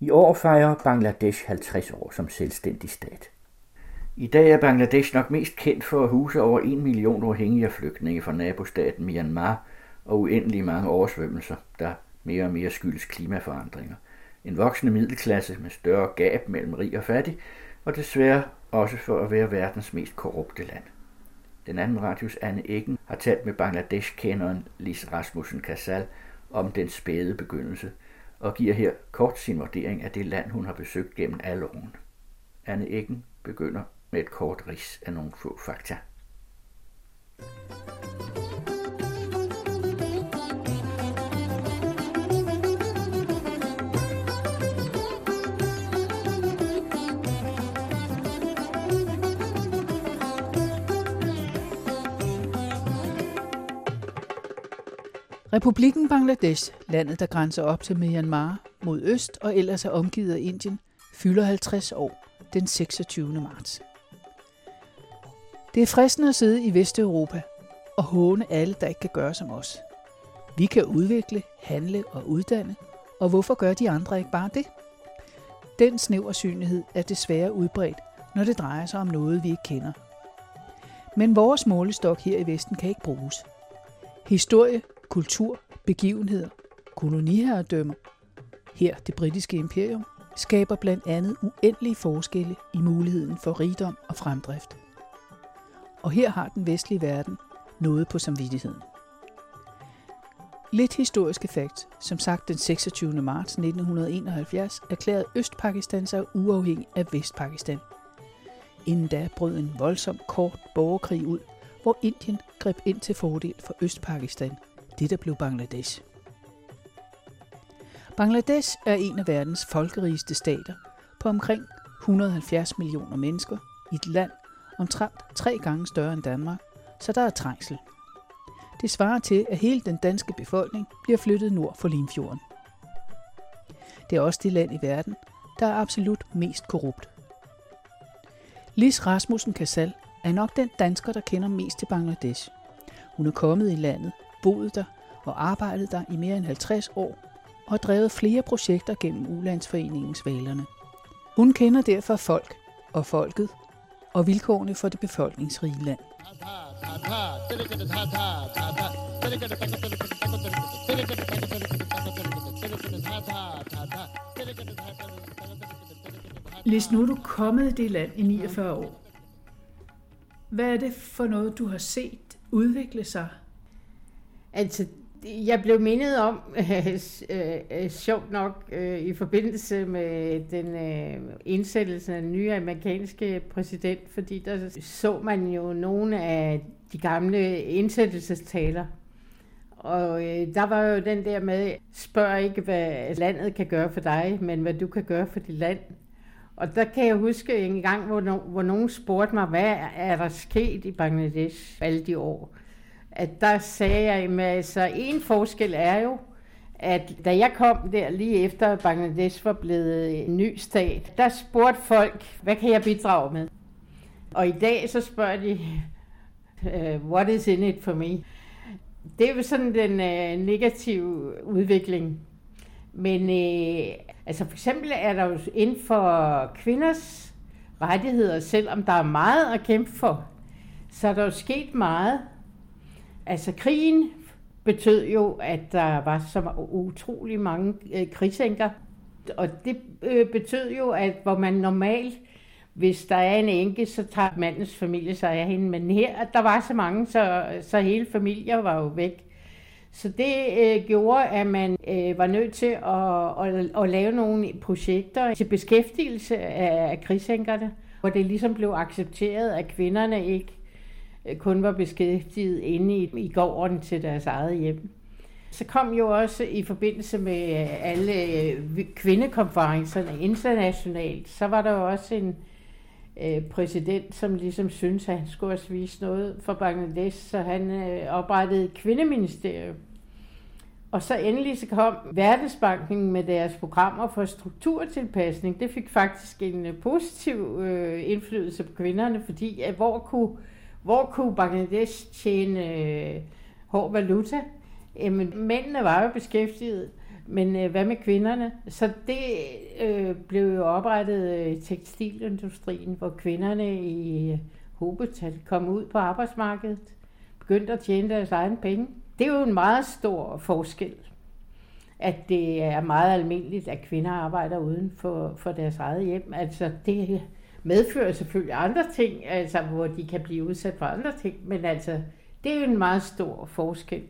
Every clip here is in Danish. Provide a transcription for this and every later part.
I år fejrer Bangladesh 50 år som selvstændig stat. I dag er Bangladesh nok mest kendt for at huse over 1 million rohingya flygtninge fra nabostaten Myanmar og uendelig mange oversvømmelser, der mere og mere skyldes klimaforandringer. En voksende middelklasse med større gab mellem rig og fattig, og desværre også for at være verdens mest korrupte land. Den anden radius Anne Eggen har talt med Bangladesh-kenderen Lis Rasmussen Kassal om den spæde begyndelse, og giver her kort sin vurdering af det land, hun har besøgt gennem alle årene. Anne Eggen begynder med et kort ris af nogle få fakta. Republikken Bangladesh, landet der grænser op til Myanmar mod øst og ellers er omgivet af Indien, fylder 50 år den 26. marts. Det er fristende at sidde i Vesteuropa og håne alle, der ikke kan gøre som os. Vi kan udvikle, handle og uddanne, og hvorfor gør de andre ikke bare det? Den snæversynlighed er desværre udbredt, når det drejer sig om noget, vi ikke kender. Men vores målestok her i Vesten kan ikke bruges. Historie, kultur, begivenheder, koloniherredømmer, her det britiske imperium, skaber blandt andet uendelige forskelle i muligheden for rigdom og fremdrift. Og her har den vestlige verden noget på samvittigheden. Lidt historiske fakt. Som sagt den 26. marts 1971 erklærede Østpakistan sig uafhængig af Vestpakistan. Inden da brød en voldsom kort borgerkrig ud, hvor Indien greb ind til fordel for Østpakistan – det, der blev Bangladesh. Bangladesh er en af verdens folkerigeste stater på omkring 170 millioner mennesker i et land omtrent tre gange større end Danmark, så der er trængsel. Det svarer til, at hele den danske befolkning bliver flyttet nord for Limfjorden. Det er også det land i verden, der er absolut mest korrupt. Lis Rasmussen Kassal er nok den dansker, der kender mest til Bangladesh. Hun er kommet i landet boet der og arbejdet der i mere end 50 år og har drevet flere projekter gennem Ulandsforeningens valerne. Hun kender derfor folk og folket og vilkårene for det befolkningsrige land. Lis, nu er du kommet i det land i 49 år. Hvad er det for noget, du har set udvikle sig Altså, jeg blev mindet om, øh, øh, øh, sjovt nok, øh, i forbindelse med den øh, indsættelse af den nye amerikanske præsident, fordi der så man jo nogle af de gamle indsættelsestaler. Og øh, der var jo den der med, spørg ikke, hvad landet kan gøre for dig, men hvad du kan gøre for dit land. Og der kan jeg huske en gang, hvor, no- hvor nogen spurgte mig, hvad er der sket i Bangladesh alle de år? At der sagde jeg, at altså, en forskel er jo, at da jeg kom der lige efter Bangladesh var blevet en ny stat, der spurgte folk, hvad kan jeg bidrage med? Og i dag så spørger de, øh, what is in it for me? Det er jo sådan den øh, negative udvikling. Men øh, altså for eksempel er der jo inden for kvinders rettigheder, selvom der er meget at kæmpe for, så er der jo sket meget. Altså krigen betød jo, at der var så utrolig mange øh, krigsænker. Og det øh, betød jo, at hvor man normalt, hvis der er en enke, så tager mandens familie sig af hende. Men her, der var så mange, så, så hele familier var jo væk. Så det øh, gjorde, at man øh, var nødt til at, at, at lave nogle projekter til beskæftigelse af, af krigsænkerne, hvor det ligesom blev accepteret, at kvinderne ikke Øh, kun var beskæftiget inde i, i gården til deres eget hjem. Så kom jo også i forbindelse med øh, alle øh, kvindekonferencerne internationalt, så var der jo også en øh, præsident, som ligesom syntes, at han skulle også vise noget for Bangladesh, så han øh, oprettede et kvindeministerium. Og så endelig så kom Verdensbanken med deres programmer for strukturtilpasning. Det fik faktisk en positiv øh, indflydelse på kvinderne, fordi at hvor kunne hvor kunne Bangladesh tjene øh, hård valuta? Jamen, mændene var jo beskæftiget, Men øh, hvad med kvinderne? Så det øh, blev jo oprettet øh, tekstilindustrien, hvor kvinderne i øh, hobetal kom ud på arbejdsmarkedet, begyndte at tjene deres egen penge. Det er jo en meget stor forskel, at det er meget almindeligt, at kvinder arbejder uden for, for deres eget hjem. Altså det medfører selvfølgelig andre ting, altså hvor de kan blive udsat for andre ting, men altså det er jo en meget stor forskel.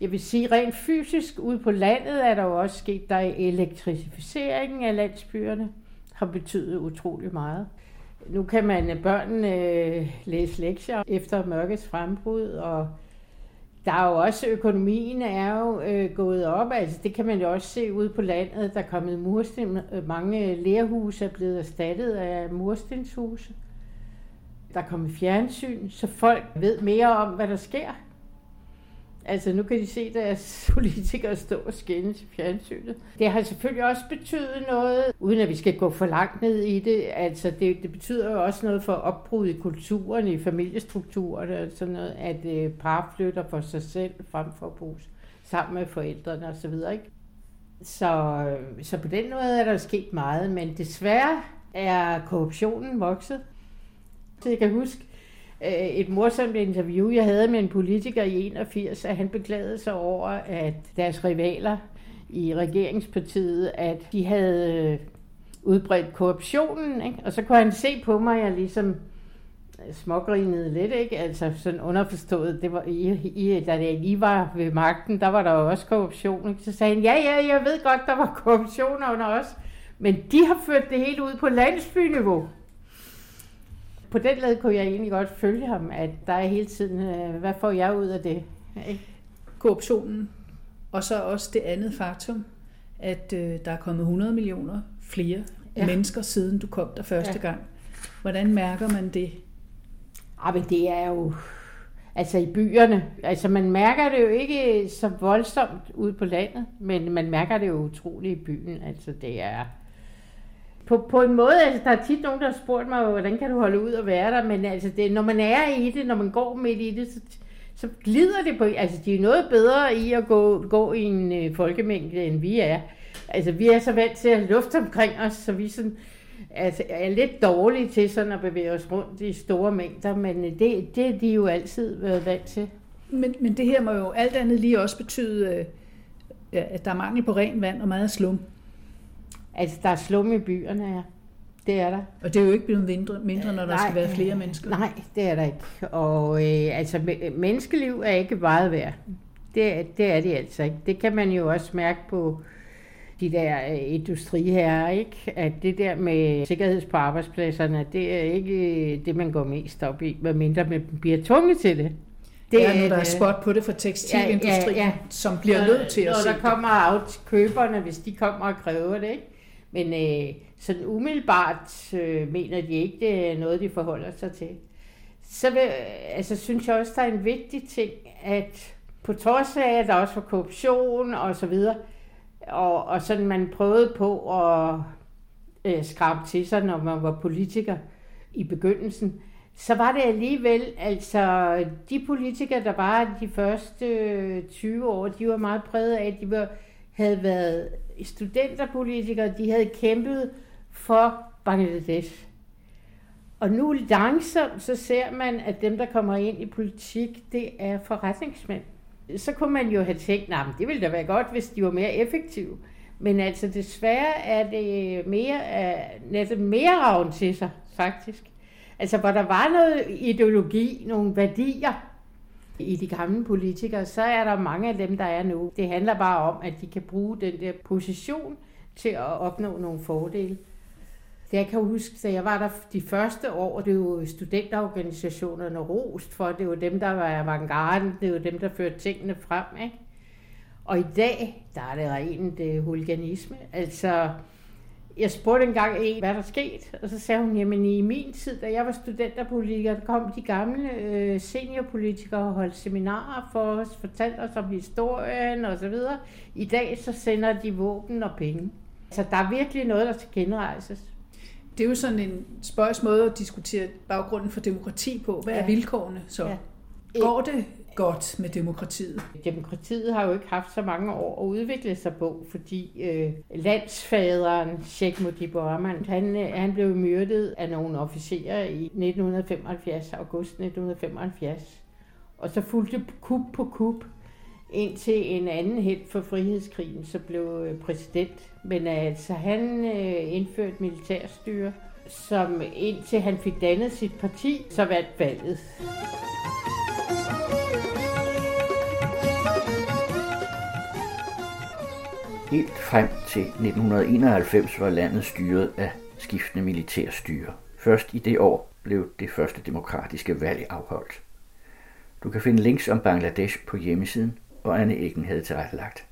Jeg vil sige, rent fysisk ude på landet er der jo også sket, der elektrificeringen af landsbyerne har betydet utrolig meget. Nu kan man øh, børnene øh, læse lektier efter mørkets frembrud, og der er jo også, økonomien er jo øh, gået op, altså det kan man jo også se ude på landet, der er kommet mursten, mange lærhuse er blevet erstattet af murstenshuse. Der er kommet fjernsyn, så folk ved mere om, hvad der sker. Altså nu kan de se deres politikere stå og skændes i fjernsynet. Det har selvfølgelig også betydet noget, uden at vi skal gå for langt ned i det. Altså det, det betyder jo også noget for opbrud i kulturen, i familiestrukturen og sådan noget, at øh, par flytter for sig selv frem for at bo sammen med forældrene osv. Ikke? Så, så på den måde er der sket meget, men desværre er korruptionen vokset. Så jeg kan huske, øh, et morsomt interview, jeg havde med en politiker i 81, at han beklagede sig over, at deres rivaler i regeringspartiet, at de havde udbredt korruptionen, ikke? og så kunne han se på mig, at jeg ligesom smågrinede lidt, ikke? Altså sådan underforstået, det var i, i, da det lige var ved magten, der var der jo også korruption, ikke? Så sagde han, ja, ja, jeg ved godt, der var korruption under os, men de har ført det hele ud på landsbyniveau på den led kunne jeg egentlig godt følge ham, at der er hele tiden, øh, hvad får jeg ud af det? Ikke? Korruptionen, og så også det andet faktum, at øh, der er kommet 100 millioner flere ja. mennesker, siden du kom der første ja. gang. Hvordan mærker man det? Ja, ah, men det er jo, altså i byerne, altså man mærker det jo ikke så voldsomt ude på landet, men man mærker det jo utroligt i byen, altså det er, på, på en måde, altså der er tit nogen, der har spurgt mig, hvordan kan du holde ud og være der, men altså det, når man er i det, når man går midt i det, så, så glider det på, altså de er noget bedre i at gå, gå i en øh, folkemængde, end vi er. Altså vi er så vant til at lufte omkring os, så vi sådan, altså, er lidt dårlige til sådan at bevæge os rundt i store mængder, men øh, det, det er de jo altid været vant til. Men, men det her må jo alt andet lige også betyde, øh, at der er mangel på ren vand og meget slum. Altså, der er slum i byerne, ja. Det er der. Og det er jo ikke blevet mindre, mindre når der nej, skal være flere mennesker. Nej, det er der ikke. Og øh, altså, menneskeliv er ikke meget værd. Det, det er det altså ikke. Det kan man jo også mærke på de der øh, industriherrer, ikke? At det der med sikkerhed på arbejdspladserne, det er ikke øh, det, man går mest op i, medmindre man bliver tvunget til det. Det er, når der er spot på det for tekstilindustrien, ja, ja, ja. som bliver nødt til at Når der kommer out køberne, hvis de kommer og kræver det, ikke? Men øh, sådan umiddelbart øh, mener de ikke, det er noget, de forholder sig til. Så vil, altså, synes jeg også, der er en vigtig ting, at på trods af, at der også var korruption og så videre, og, og sådan man prøvede på at øh, skrabe til sig, når man var politiker i begyndelsen, så var det alligevel, altså de politikere, der var de første øh, 20 år, de var meget præget af, at de var, havde været studenterpolitikere, de havde kæmpet for Bangladesh. Og nu langsomt, så ser man, at dem, der kommer ind i politik, det er forretningsmænd. Så kunne man jo have tænkt, at det ville da være godt, hvis de var mere effektive. Men altså desværre er det mere, øh, netop mere ravn til sig, faktisk. Altså hvor der var noget ideologi, nogle værdier, i de gamle politikere, så er der mange af dem, der er nu. Det handler bare om, at de kan bruge den der position til at opnå nogle fordele. Altså, jeg kan huske, da jeg var der de første år, det var jo studenterorganisationerne rost for, det var dem, der var avantgarden, det var dem, der førte tingene frem. Ikke? Og i dag, der er det rent øh, uh, huliganisme. Altså, jeg spurgte engang en, hvad der skete, og så sagde hun, jamen i min tid, da jeg var studenterpolitiker, der kom de gamle øh, seniorpolitikere og holdt seminarer for os, fortalte os om historien og så videre. I dag så sender de våben og penge. Så der er virkelig noget, der skal genrejses. Det er jo sådan en spørgsmål måde at diskutere baggrunden for demokrati på. Hvad ja. er vilkårene så? Ja. Går det godt med demokratiet? Demokratiet har jo ikke haft så mange år at udvikle sig på, fordi øh, landsfaderen Sheikh Mujibur Rahman, han, øh, han blev myrdet af nogle officerer i 1975, august 1975. Og så fulgte kup på kup, indtil en anden helt for frihedskrigen så blev øh, præsident. Men altså, han øh, indførte militærstyre, som indtil han fik dannet sit parti, så vandt valget. Helt frem til 1991 var landet styret af skiftende militærstyre. Først i det år blev det første demokratiske valg afholdt. Du kan finde links om Bangladesh på hjemmesiden, og Anne Eggen havde tilrettelagt.